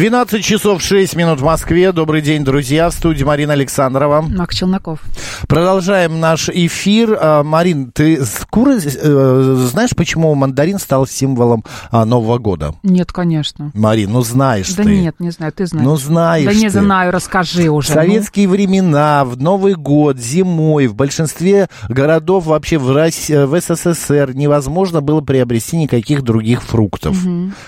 12 часов 6 минут в Москве. Добрый день, друзья. В студии Марина Александрова. Мак Челноков. Продолжаем наш эфир. А, Марин, ты скоро э, знаешь, почему мандарин стал символом а, Нового года? Нет, конечно. Марин, ну знаешь Да ты. нет, не знаю, ты знаешь. Ну знаешь Да не ты. знаю, расскажи В уже. советские времена, в Новый год, зимой, в большинстве городов вообще в, Росси- в СССР невозможно было приобрести никаких других фруктов,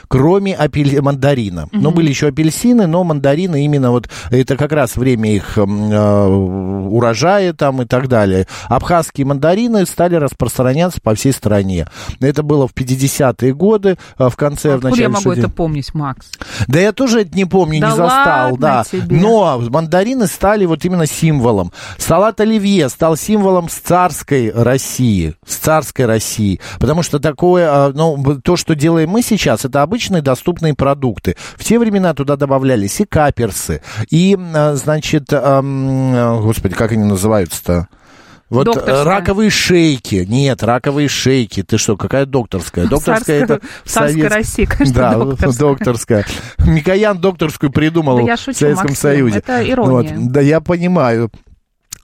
кроме апель- мандарина. Ну, были еще апельсины, но мандарины именно вот, это как раз время их э, урожая там и так далее. Абхазские мандарины стали распространяться по всей стране. Это было в 50-е годы, э, в конце, в Откуда начале я могу 60-х. это помнить, Макс? Да я тоже это не помню, Да не застал, да. тебе. Но мандарины стали вот именно символом. Салат оливье стал символом царской России, с царской России. Потому что такое, а, ну, то, что делаем мы сейчас, это обычные доступные продукты. В те времена туда добавлялись и каперсы, и, а, значит, а, господи, как они называются-то? Вот э, Докторская. раковые шейки. Нет, раковые шейки. Ты что, какая докторская? Докторская Царская- это в совет- России, конечно, да, докторская. докторская. Микоян докторскую придумал Да я в Советском Максим, Союзе. это ирония. Вот, Да, я понимаю.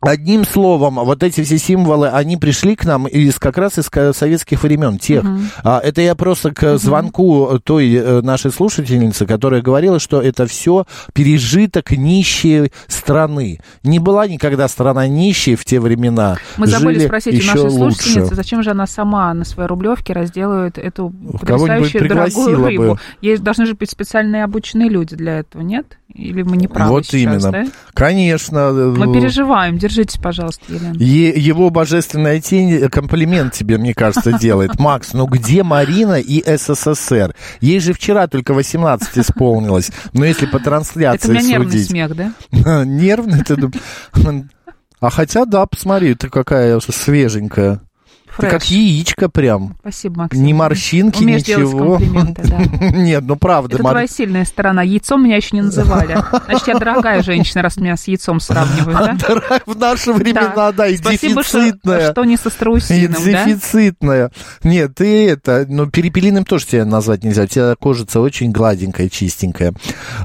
Одним словом, вот эти все символы, они пришли к нам из как раз из советских времен, тех. А, это я просто к звонку той э, нашей слушательницы, которая говорила, что это все пережиток нищей страны. Не была никогда страна нищей в те времена. Мы забыли Жили спросить у еще нашей лучше. слушательницы, зачем же она сама на своей рублевке разделывает эту потрясающую дорогую рыбу? бы. Есть должны же быть специальные обученные люди для этого, нет? Или мы не правы Вот сейчас, именно. да? Конечно. Мы э, переживаем. Держитесь, пожалуйста, Елена. Е- его божественная тень комплимент тебе, мне кажется, делает. Макс, ну где Марина и СССР? Ей же вчера только 18 исполнилось. Но если по Это у трансляции меня нервный судить... смех, да? Нервный А хотя, да, посмотри, ты какая свеженькая. Ты как Фреш. яичко прям. Спасибо, Максим. Ни морщинки, Умеешь ничего. да. Нет, ну правда. Это Мар- твоя сильная сторона. Яйцом меня еще не называли. Значит, я дорогая женщина, раз меня с яйцом сравнивают, да? В наши времена, да, и дефицитная. что не со И страусиным, да? дефицитная. Нет, ты это, ну, перепелиным тоже тебя назвать нельзя. У тебя кожица очень гладенькая, чистенькая.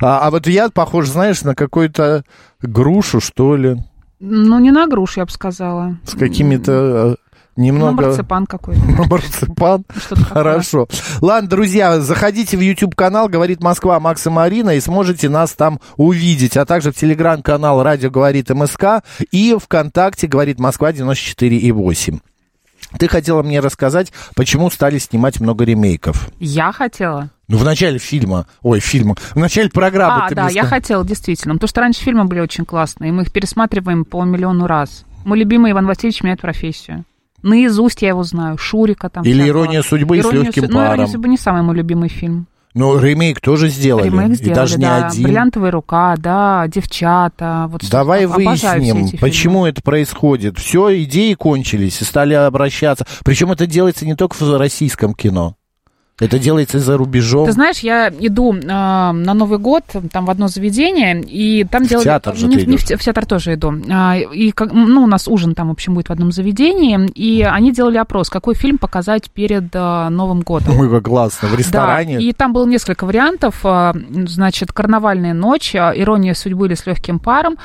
А, а вот я похож, знаешь, на какую-то грушу, что ли, Ну, не на грушу, я бы сказала. с какими-то э, Ну, немного... марципан какой-то. Марципан. Хорошо. Ладно, друзья, заходите в YouTube-канал «Говорит Москва» Макса Марина и сможете нас там увидеть. А также в телеграм-канал «Радио говорит МСК» и ВКонтакте «Говорит Москва» 94,8. Ты хотела мне рассказать, почему стали снимать много ремейков. Я хотела. Ну, в начале фильма, ой, фильма, в начале программы А, да, я хотела, действительно. Потому что раньше фильмы были очень классные, мы их пересматриваем по миллиону раз. Мой любимый Иван Васильевич меняет профессию. Наизусть я его знаю. Шурика там. Или. «Ирония судьбы» и «С «Ирония легким су- Ну, «Ирония паром». судьбы» не самый мой любимый фильм. Ну, ремейк тоже сделали. Ремейк и сделали, даже не да. один. «Бриллиантовая рука», да, «Девчата». Вот Давай все выясним, фильмы. почему это происходит. Все, идеи кончились и стали обращаться. Причем это делается не только в российском кино. Это делается за рубежом. Ты знаешь, я иду э, на Новый год там в одно заведение, и там В делали... театр же не, ты не в, в театр тоже иду. А, и как, ну, у нас ужин там, в общем, будет в одном заведении, и они делали опрос, какой фильм показать перед э, Новым годом. Ой, как классно. В ресторане. Да, и там было несколько вариантов. а, Значит, «Карнавальная ночь», «Ирония судьбы» или «С легким паром»,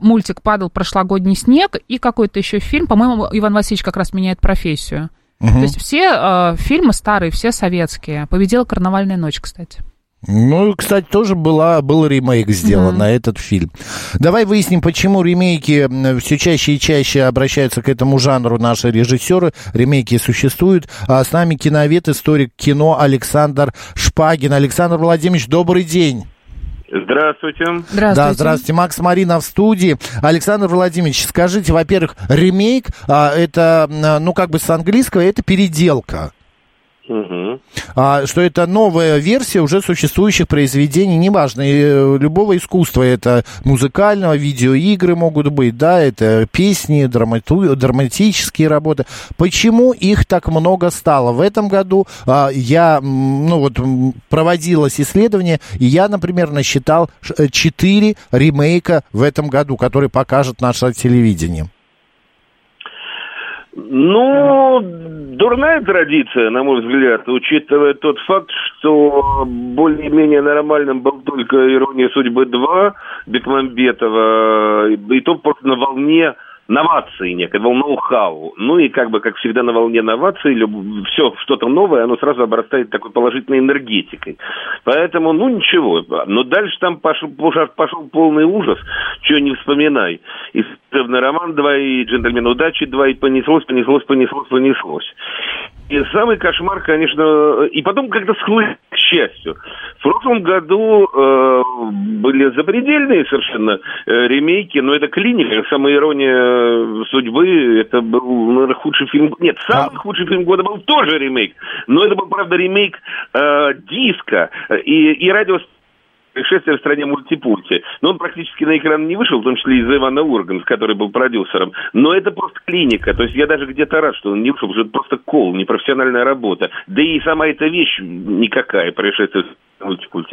мультик «Падал прошлогодний снег» и какой-то еще фильм. По-моему, Иван Васильевич как раз меняет профессию. То есть все э, фильмы старые, все советские. Победила «Карнавальная ночь», кстати. Ну, кстати, тоже была, был ремейк сделан на этот фильм. Давай выясним, почему ремейки все чаще и чаще обращаются к этому жанру наши режиссеры. Ремейки существуют. А с нами киновед, историк кино Александр Шпагин. Александр Владимирович, добрый день. Здравствуйте. Здравствуйте. Да, здравствуйте. Макс Марина в студии. Александр Владимирович, скажите, во-первых, ремейк, а, это, ну, как бы с английского, это переделка. А, что это новая версия уже существующих произведений, неважно, и, э, любого искусства, это музыкального, видеоигры могут быть, да, это песни, драмату- драматические работы. Почему их так много стало? В этом году а, я, ну вот, проводилось исследование, и я, например, насчитал ш- э, четыре ремейка в этом году, которые покажет наше телевидение. Ну, дурная традиция, на мой взгляд, учитывая тот факт, что более-менее нормальным был только «Ирония судьбы 2» Бекмамбетова, и то просто на волне новации некой, волна ноу-хау. Ну и как бы, как всегда на волне новаций, все что-то новое, оно сразу обрастает такой положительной энергетикой. Поэтому, ну ничего. Но дальше там пошел, пошел полный ужас, чего не вспоминай. И «Служебный роман 2», и «Джентльмен удачи 2», и понеслось, понеслось, понеслось, понеслось. И самый кошмар, конечно, и потом как-то схлынул, к счастью. В прошлом году э, были запредельные совершенно э, ремейки, но это клиника, самая ирония судьбы, это был, наверное, худший фильм. Нет, самый А- худший фильм года был тоже ремейк, но это был, правда, ремейк э, диска и, и радио «Происшествие в стране мультипульти». Но он практически на экран не вышел, в том числе из-за Ивана Урганс, который был продюсером. Но это просто клиника. То есть я даже где-то рад, что он не вышел, потому что это просто кол, непрофессиональная работа. Да и сама эта вещь никакая, «Происшествие в мультипульте».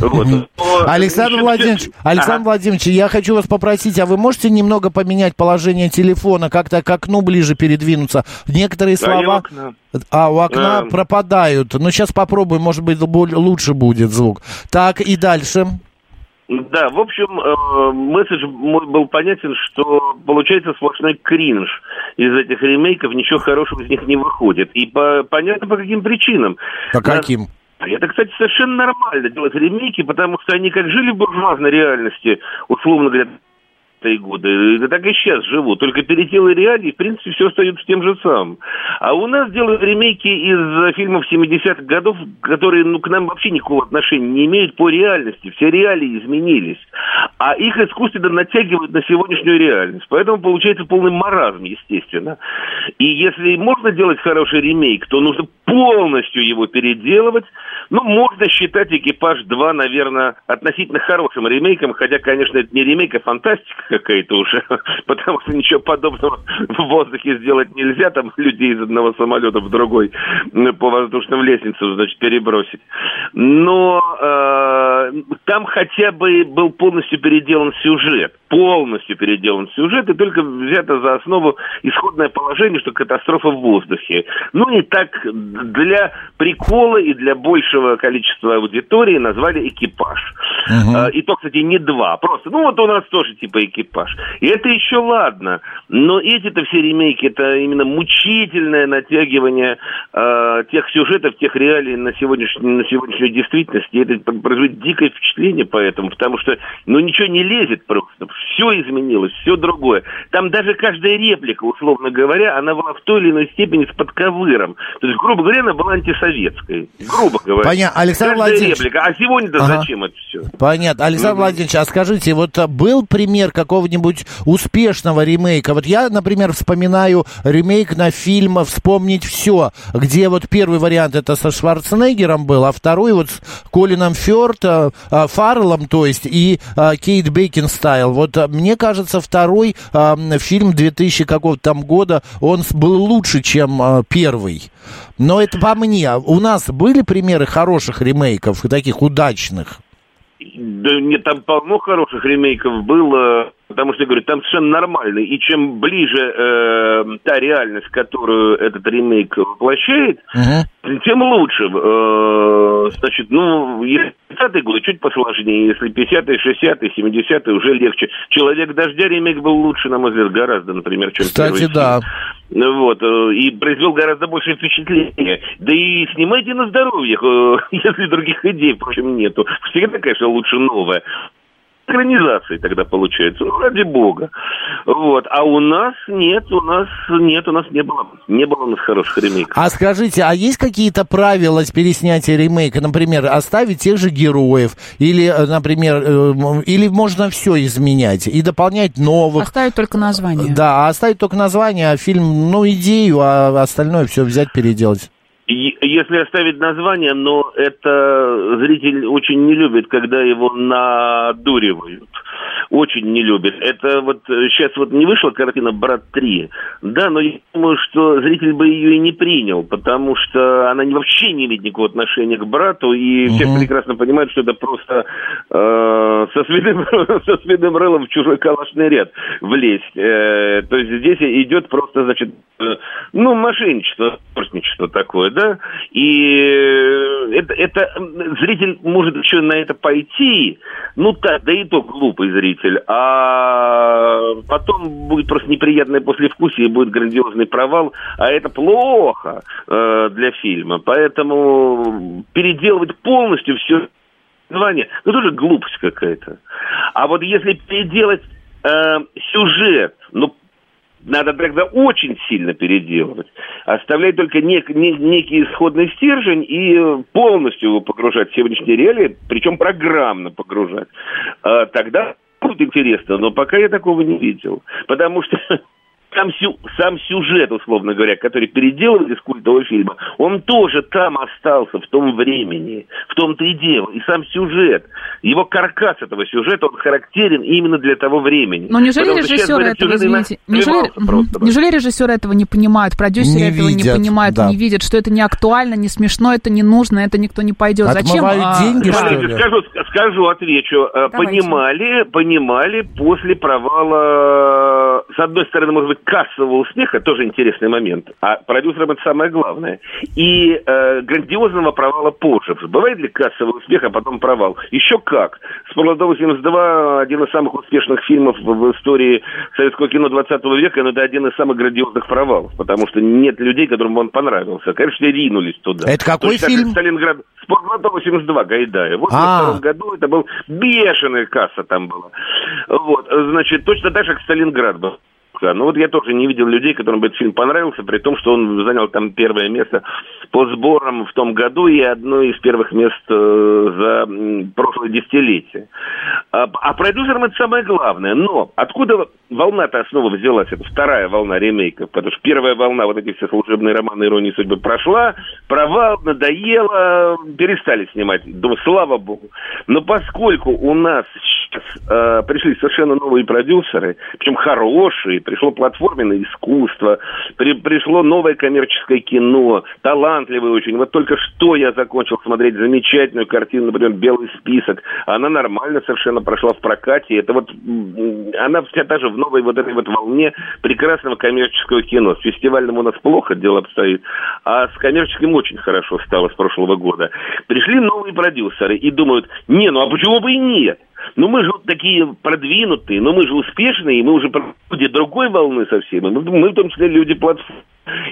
Вот. Но, Александр Владимирович, Александр Ага. Владимирович, я хочу вас попросить, а вы можете немного поменять положение телефона, как-то к окну ближе передвинуться? Некоторые Да, слова, а у окна А. пропадают. Ну, сейчас попробуем, может быть, лучше будет звук. Так, и дальше. Да, в общем, э, месседж мой был понятен, что получается сплошной кринж из этих ремейков, ничего хорошего из них не выходит. И по, понятно по каким причинам. По каким? А Это, кстати, совершенно нормально делать ремейки, потому что они как жили в буржуазной реальности, условно говоря, и годы, да так и сейчас живут. Только переделы реалий, в принципе, все остается тем же самым. А у нас делают ремейки из фильмов 70-х годов, которые ну, к нам вообще никакого отношения не имеют по реальности. Все реалии изменились. А их искусственно натягивают на сегодняшнюю реальность. Поэтому получается полный маразм, естественно. И если можно делать хороший ремейк, то нужно полностью его переделывать. Ну, можно считать «Экипаж 2», наверное, относительно хорошим ремейком, хотя, конечно, это не ремейк, а фантастика какая-то уже, потому что ничего подобного в воздухе сделать нельзя, там людей из одного самолета в другой по воздушным лестницам, значит, перебросить. Но э, там хотя бы был полностью переделан сюжет, полностью переделан сюжет, и только взято за основу исходное положение, что катастрофа в воздухе. Ну и так для прикола и для большего количества аудитории назвали экипаж. Э, И то, кстати, не два, просто, ну вот у нас тоже типа экипаж. И это еще ладно, но эти-то все ремейки, это именно мучительное натягивание э, тех сюжетов, тех реалий на, сегодняшний, на сегодняшнюю действительность. И это производит дикое впечатление поэтому, потому что, ну, ничего не лезет просто. Все изменилось, все другое. Там даже каждая реплика, условно говоря, она была в той или иной степени с подковыром. То есть, грубо говоря, она была антисоветской. Грубо говоря. Понятно. Александр Каждая Владимирович. реплика. А сегодня-то Ага. зачем это все? Понятно. Александр Владимирович, а скажите, вот а, был пример какого-нибудь успешного ремейка? Вот я, например, вспоминаю ремейк на фильм «Вспомнить все», где вот первый вариант это со Шварценеггером был, а второй вот с Колином Фёрд, а, а, Фарреллом, то есть, и Кейт Бейкинстайл. Вот мне кажется, второй фильм 2000 какого-то там года, он был лучше, чем первый. Но это по мне. У нас были примеры хороших ремейков, таких удачных? Да нет, там полно хороших ремейков было, потому что, говорю, там совершенно нормально. И чем ближе э, та реальность, которую этот ремейк воплощает, тем лучше. Э, значит, ну, если 50-е годы чуть посложнее, если 50-е, 60-е, 70-е уже легче. «Человек дождя» ремейк был лучше, на мой взгляд, гораздо, например, чем Кстати, да. Ну Вот, э, и произвел гораздо большее впечатление. Да и снимайте на здоровье, э, если других идей, впрочем, нету. Всегда, конечно, лучше новое. Экранизации тогда получается, ну, ради бога. Вот. А у нас нет, у нас нет, у нас не было, не было у нас хороших ремейков. А скажите, а есть какие-то правила с переснятия ремейка? Например, оставить тех же героев? Или, э, например, э, или можно все изменять и дополнять новых? Оставить только название. Да, а оставить только название, а фильм, ну, идею, а остальное все взять, переделать. Если оставить название, но это зритель очень не любит, когда его надуривают. Очень не любит. Это вот сейчас вот не вышла картина «Брат 3», да, но я думаю, что зритель бы ее и не принял, потому что она вообще не имеет никакого отношения к брату, и все Мгм. прекрасно понимают, что это просто э, со, свиным, со свиным рылом в чужой калашный ряд влезть. Э, то есть здесь идет просто, значит, э, ну, мошенничество, такое, да, и э, это, это зритель может еще на это пойти, ну так, да и то глупый зритель, а потом будет просто неприятное послевкусие, будет грандиозный провал, а это плохо э, для фильма, поэтому переделывать полностью все название, ну тоже глупость какая-то. А вот если переделать э, сюжет, ну надо тогда очень сильно переделывать. Оставлять только нек- не- некий исходный стержень и э, полностью его погружать в сегодняшние реалии, причем программно погружать. А, тогда будет интересно, но пока я такого не видел. Потому что сам, сю- сам сюжет, условно говоря, который переделывали из культового фильма, он тоже там остался, в том времени. В том-то и дело. И сам сюжет, его каркас этого сюжета, он характерен именно для того времени. Но неужели Потому режиссеры этого, извините, неужели, просто, неужели режиссеры этого не понимают, продюсеры Не этого видят, не понимают, да. не видят, что это не актуально, не смешно, это не нужно, это никто не пойдет. Зачем? Отмывают а, деньги, да. что ли? Скажу, скажу, отвечу. Э, Давайте. Понимали, понимали после провала, с одной стороны, может быть, кассового успеха, тоже интересный момент, а продюсерам это самое главное, и э, грандиозного провала позже. Бывает ли кассовый успех, а потом провал? Еще как. «Спортлото 82» один из самых успешных фильмов в, истории советского кино 20 века, но это один из самых грандиозных провалов, потому что нет людей, которым он понравился. Конечно, ринулись туда. Это какой как фильм? Сталинград. Спортлото 82 Гайдая. В А. 82 году это был бешеная касса там была. Вот, значит, точно так же, как Сталинград был. Ну вот я тоже не видел людей, которым бы этот фильм понравился, при том, что он занял там первое место по сборам в том году и одно из первых мест э, за прошлое десятилетие. А, а продюсерам это самое главное. Но откуда волна-то снова взялась? Это вторая волна ремейков. Потому что первая волна, вот эти все служебные романы «Иронии судьбы» прошла, провал, надоело, перестали снимать. Думаю, слава богу. Но поскольку у нас э, пришли совершенно новые продюсеры, причем хорошие, пришло платформенное искусство, при- пришло новое коммерческое кино, талантливое очень. Вот только что я закончил смотреть замечательную картину, например, «Белый список». Она нормально совершенно прошла в прокате. Это вот она вся та же в новой вот этой вот волне прекрасного коммерческого кино. С фестивальным у нас плохо дело обстоит, а с коммерческим очень хорошо стало с прошлого года. Пришли новые продюсеры и думают, не, ну а почему бы и нет? Ну мы же вот такие продвинутые, но мы же успешные, и мы уже люди другой волны совсем. и Мы, мы в том числе люди платформы.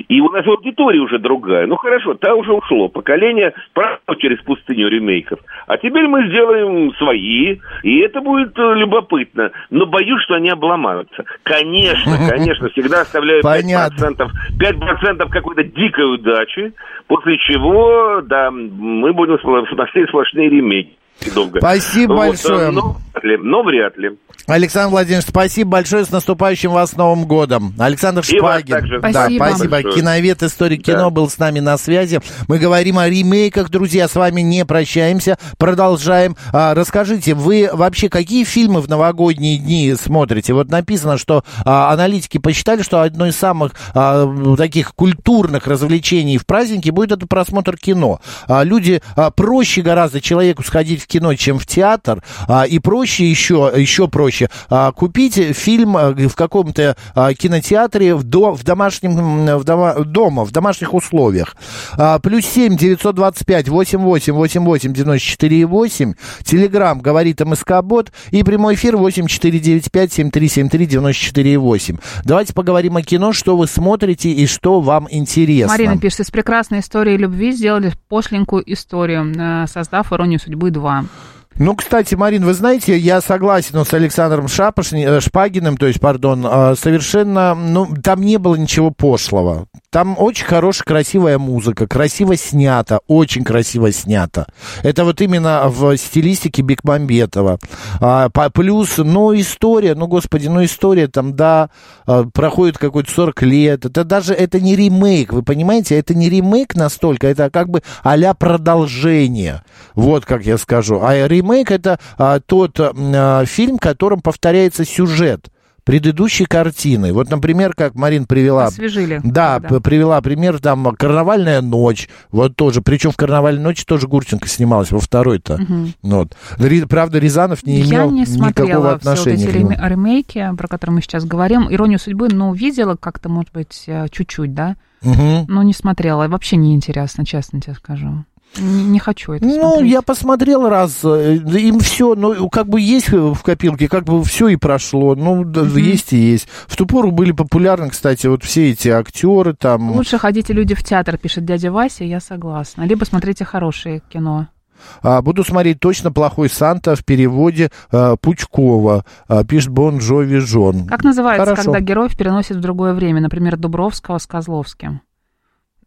И у нас аудитория уже другая. Ну хорошо, та уже ушло. Поколение прошло через пустыню ремейков. А теперь мы сделаем свои, и это будет э, любопытно. Но боюсь, что они обломаются. Конечно, конечно, всегда оставляю 5%, Понятно. 5% какой-то дикой удачи, после чего, да, мы будем смотреть сплошные ремейки. Долго. Спасибо Вот, большое. э, Но, но вряд ли. Александр Владимирович, спасибо большое. С наступающим вас Новым годом. Александр И вас Шпагин. также. Да, Спасибо. спасибо. Большое. Киновед, историк кино Да. был с нами на связи. Мы говорим о ремейках, друзья. С вами не прощаемся. Продолжаем. А, расскажите, вы вообще какие фильмы в новогодние дни смотрите? Вот написано, что а, аналитики посчитали, что одно из самых а, таких культурных развлечений в празднике будет это просмотр кино. А, люди а, проще гораздо человеку сходить в кино, чем в театр. А, и проще еще, еще проще а, купить фильм а, в каком-то а, кинотеатре в, до, в домашнем, в дома, дома, в домашних условиях. А, плюс семь девятьсот двадцать пять восемь восемь восемь восемь девяносто четыре восемь. Телеграмм говорит МСК Бот и прямой эфир восемь четыре девять пять семь три семь три девяносто четыре восемь. Давайте поговорим о кино, что вы смотрите и что вам интересно. Марина пишет, из прекрасной истории любви сделали пошленькую историю, э, создав «Иронию судьбы 2». Ну, кстати, Марин, вы знаете, я согласен с Александром Шапошни, э, Шпагиным, то есть, пардон, э, совершенно, ну, там не было ничего пошлого. Там очень хорошая, красивая музыка, красиво снято, очень красиво снято. Это вот именно в стилистике Бекмамбетова. А, плюс, ну, история, ну, господи, ну, история там, да, э, проходит какой-то 40 лет. Это даже, это не ремейк, вы понимаете? Это не ремейк настолько, это как бы а-ля продолжение. Вот как я скажу. А ремейк это а, тот а, фильм, в котором повторяется сюжет предыдущей картины. Вот, например, как Марин привела... Освежили. Да, тогда. привела пример, там, «Карнавальная ночь», вот тоже, причем в «Карнавальной ночи» тоже Гурченко снималась, во второй-то. Вот. Ри- Правда, Рязанов не Я имел не никакого смотрела все вот отношения эти ремейки, про которые мы сейчас говорим. «Иронию судьбы», ну, видела как-то, может быть, э, чуть-чуть, да? Мгм. Но не смотрела. Вообще не интересно, честно тебе скажу. Не, хочу это Ну, смотреть. я посмотрел раз, э, им все, ну, как бы есть в копилке, как бы все и прошло, ну, да, есть и есть. В ту пору были популярны, кстати, вот все эти актеры там. Лучше ходите люди в театр, пишет дядя Вася, я согласна. Либо смотрите хорошее кино. А, буду смотреть точно «Плохой Санта» в переводе а, Пучкова, а, пишет Бон Джови Жон. Как называется, Хорошо. когда героев переносят в другое время? Например, Дубровского с Козловским.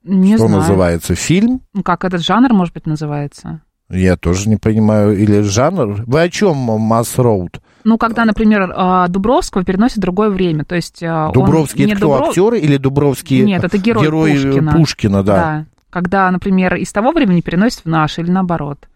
Не Что знаю. называется? Фильм? Ну, Как этот жанр, может быть, называется? Я тоже не понимаю. Или жанр? Вы о чем, Масс Роуд? Ну, когда, например, а, Дубровского переносят в другое время. То есть а, Дубровский это кто, Дубров- актеры или Дубровский Нет, это герой Пушкина. Пушкина, да. Да. Когда, например, из того времени переносят в наше или наоборот.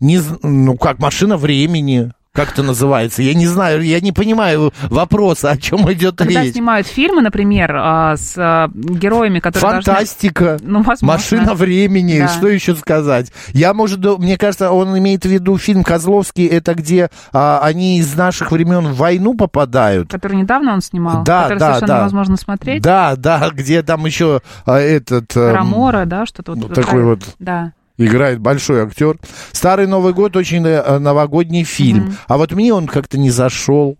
Не, ну, как машина времени. Как это называется? Я не знаю, я не понимаю вопроса, о чем идет Когда речь. снимают фильмы, например, а, с а, героями, которые должны- Фантастика. Ну, возможно. Машина времени, Да. что еще сказать? Я, может, мне кажется, он имеет в виду фильм Козловский, это где а, они из наших времен в войну попадают. Который недавно он снимал, Да, который да, совершенно да. невозможно смотреть. Да, да, где там еще а, этот... эм, Рамора, да, что-то вот ну, такой вот Да. Играет большой актер. Старый Новый год очень э, новогодний фильм. А вот мне он как-то не зашел.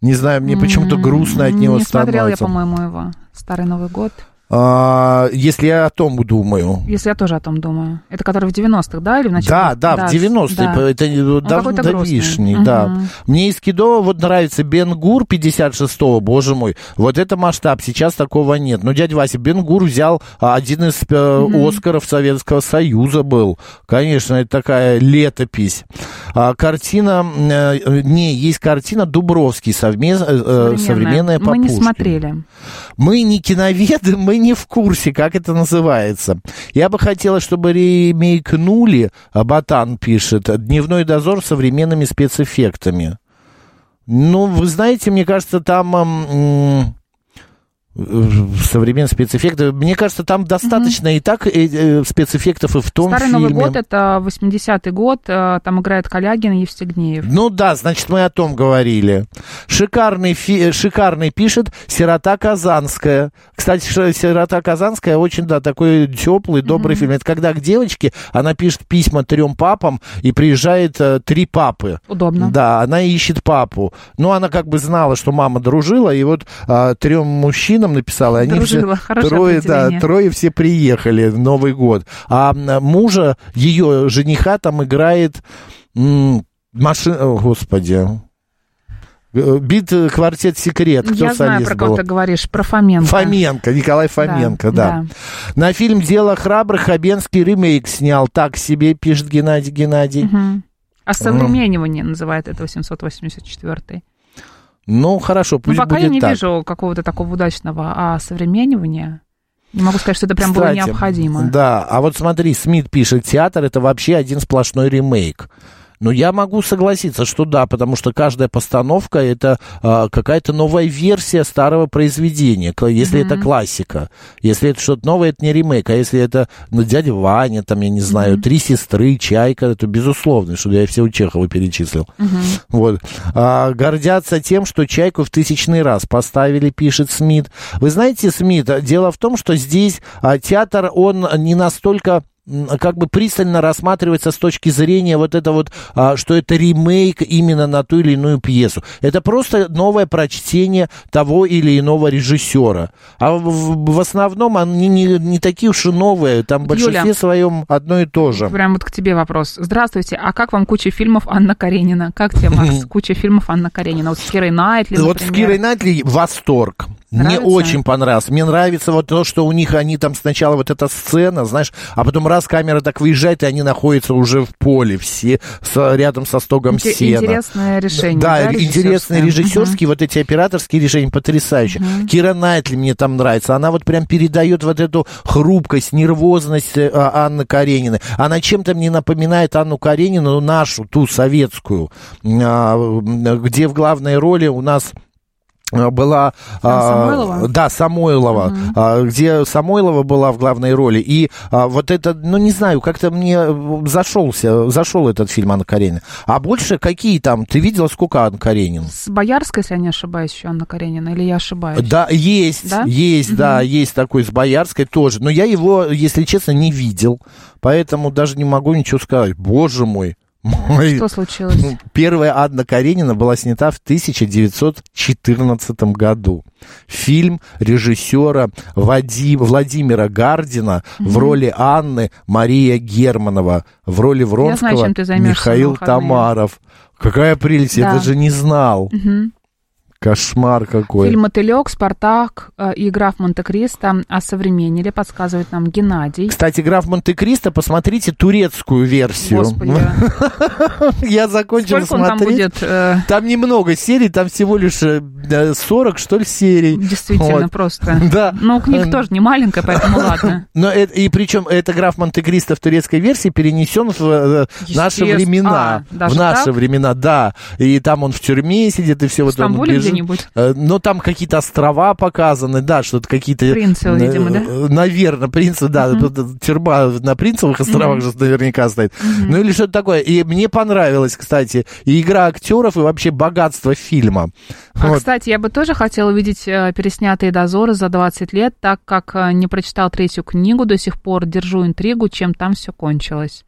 Не знаю, мне почему-то грустно от него Не смотрела я, становится. по-моему, его. Старый Новый год. А, если я о том думаю. Если я тоже о том думаю. Это который в 90-х, да, или в начале? Да, да, в 90-е. да. Это Он давно давишний, грустный. да. Мне из Кидова вот нравится Бенгур 56-го, боже мой. Вот это масштаб, сейчас такого нет. Но дядя Вася, Бенгур взял а, один из э, Оскаров Советского Союза был. Конечно, это такая летопись. А, картина, э, не, есть картина Дубровский, совмес- э, э, современная по Мы не смотрели. Мы не киноведы, мы не в курсе, как это называется. Я бы хотела, чтобы ремейкнули, а Батан пишет, «Дневной дозор» с современными спецэффектами. Ну, вы знаете, мне кажется, там... м, э, современные спецэффекты. Мне кажется, там достаточно и так э, э, спецэффектов и в том Старый фильме. Новый год это 80-й год, э, там играет Калягин и Евстигнеев. Ну да, значит, мы о том говорили. Шикарный, фи- шикарный пишет «Сирота Казанская». Кстати, «Сирота Казанская» очень, да, такой теплый, добрый фильм. Это когда к девочке она пишет письма трем папам, и приезжает э, три папы. Удобно. Да, она ищет папу. Ну, она как бы знала, что мама дружила, и вот а, трем мужчинам написала, они Дружила. все... Трое, да, трое все приехали в Новый год. А мужа, ее жениха там играет машина... Господи... Э, Бит э, квартет секрет. Кто Я знаю, про кого был? ты говоришь, про Фоменко. Фоменко, Николай Фоменко, да, да. На фильм «Дело храбрых» Хабенский ремейк снял. Так себе, пишет Геннадий Геннадий. Мгм. А современнивание называет это 884 Ну, хорошо, Ну, пусть пока будет я не так. вижу какого-то такого удачного современнивания. Не могу сказать, что это прям было Кстати, необходимо. Да, а вот смотри, Смит пишет, театр это вообще один сплошной ремейк. Но я могу согласиться, что да, потому что каждая постановка это а, какая-то новая версия старого произведения, если это классика. Если это что-то новое, это не ремейк, а если это ну, дядя Ваня, там, я не знаю, три сестры, чайка, это безусловно, что я все у Чехова перечислил. Вот. А, гордятся тем, что чайку в тысячный раз поставили, пишет Смит. Вы знаете, Смит, дело в том, что здесь а, театр, он не настолько как бы пристально рассматривается с точки зрения вот это вот, а, что это ремейк именно на ту или иную пьесу. Это просто новое прочтение того или иного режиссера. А в, в- основном они не, не такие уж и новые, там в большинстве Юля. своем одно и то же. Прям вот к тебе вопрос. Здравствуйте, а как вам куча фильмов Анна Каренина? Как тебе, Макс, куча фильмов Анна Каренина? Вот с Кирой Найтли, Вот с например. Кирой Найтли восторг. Мне Нравится? очень понравилось. Мне нравится вот то, что у них они там сначала вот эта сцена, знаешь, а потом раз камера так выезжает, и они находятся уже в поле, все с- рядом со стогом Инте- сена. Интересное решение. Да, Да, интересные режиссерские, вот эти операторские решения потрясающие. Кира Найтли мне там нравится. Она вот прям передает вот эту хрупкость, нервозность э, а, Анны Карениной. Она чем-то мне напоминает Анну Каренину, нашу, ту советскую, а, где в главной роли у нас а, была... а, Самойлова? Да, Самойлова, а, где Самойлова была в главной роли. И а, вот это, ну, не знаю, как-то мне э, зашелся, зашел этот фильм Анна Каренина. А больше какие там? Ты видела, сколько Анна Каренин? С Боярской, если я не ошибаюсь, еще Анна Каренина, или я ошибаюсь? Да, есть, Да? есть, да, есть такой с Боярской тоже. Но я его, если честно, не видел. Поэтому даже не могу ничего сказать. Боже мой. Мой- Что случилось? Первая Анна Каренина была снята в 1914 году. Фильм режиссера Вади- Владимира Гардина в роли Анны Мария Германова, в роли Вронского займешься на Михаил. Тамаров. Какая прелесть, я Да. даже не знал. Мгм. Кошмар какой. Фильм «Мотылек», «Спартак» э, и «Игра в Монте-Кристо» осовременили, подсказывает нам Геннадий. Кстати, граф Монте-Кристо, посмотрите турецкую версию. Господи, Я закончил сколько он там смотреть. будет? э, Там немного серий, там всего лишь э, 40, что ли, серий. Действительно, Вот. просто. Да. Ну, книга тоже не маленькая, поэтому ладно. Но это, и причем это граф Монте-Кристо в турецкой версии перенесен в э, наши времена. А, в наши так? времена, да. И там он в тюрьме сидит, и все В вот он бежит. Где-нибудь? Э, Но там какие-то острова показаны, да, что-то какие-то... Принцы, видимо, да? Наверное, принцы, да. Тюрьма на Принцевых островах же наверняка стоит. Ну или что-то такое. И мне понравилось, кстати, и игра актеров, и вообще богатство фильма. А, Вот. кстати, я бы тоже хотела увидеть э, переснятые дозоры за 20 лет, так как э, не прочитал третью книгу, до сих пор держу интригу, чем там все кончилось.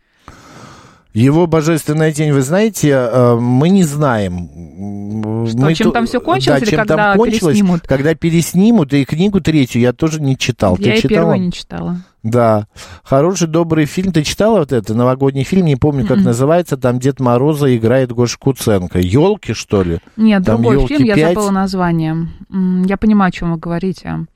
Его божественная тень, вы знаете, э, мы не знаем. Что, Мы чем то- там всё кончилось да, или чем когда там кончилось, переснимут? Когда переснимут, и книгу третью я тоже не читал. я Ты и читала? первую не читала. Да. Хороший, добрый фильм. Ты читала вот это? Новогодний фильм, не помню, как называется. Там Дед Мороза играет Гоша Куценко. Елки, что ли? Нет, Там другой «Ёлки фильм, я пять». забыла название. Я понимаю, о чем вы говорите.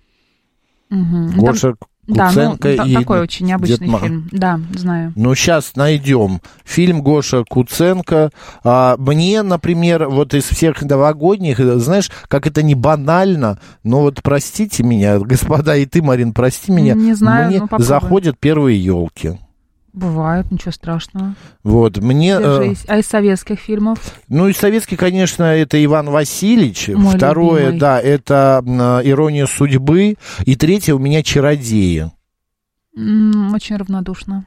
Мгм. Ну, там- Гоша Да, ну, Куценко и такой очень необычный Дед фильм. Да, знаю. Ну, сейчас найдем. Фильм Гоша Куценко. А, мне, например, вот из всех новогодних, знаешь, как это не банально, но вот простите меня, господа, и ты, Марин, прости меня. Не знаю, мне ну, попробуй. заходят первые елки. Бывает, ничего страшного. Вот, мне... э, Держись. А из советских фильмов? ну, и советский, конечно, это Иван Васильевич. Мой Второе, любимый. да, это м, «Ирония судьбы». И третье у меня «Чародеи». Очень равнодушно.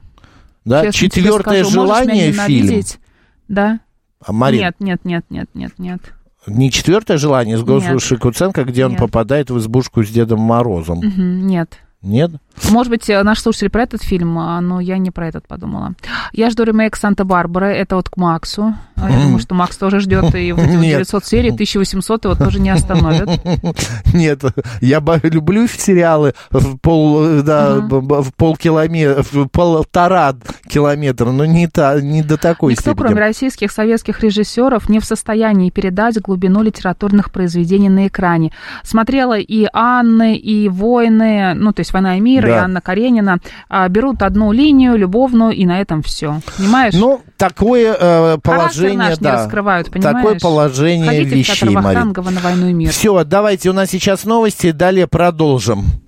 Да? Честно Четвертое скажу. Желание фильм. Да? А, Марин, Нет, нет, нет, нет, нет, нет. не четвертое желание с. Гошей Куценко, где он Нет. попадает в избушку с Дедом Морозом. Мгм, Нет. Нет? Может быть, э, наши слушатели про этот фильм, а, но я не про этот подумала. Я жду ремейк Санта-Барбары, это вот к Максу. А Я думаю, что Макс тоже ждет, и вот эти вот Нет. 900 серий, 1800 его тоже не остановят. Нет, я люблю сериалы в пол, да, в полкилометра, в полтора километра, но не, та, не до такой Никто, степени. кроме российских советских режиссеров, не в состоянии передать глубину литературных произведений на экране. Смотрела и Анны, и «Войны», ну, то есть «Война и мир», и. Анна Каренина. А, берут одну линию, любовную, и на этом все. Понимаешь? Ну, такое э, положение, наш не да. раскрывают, понимаешь? Такое положение Ходите в вещей, театр Марин. Вахтангова на «Войну и мир». Все, давайте, у нас сейчас новости, далее продолжим.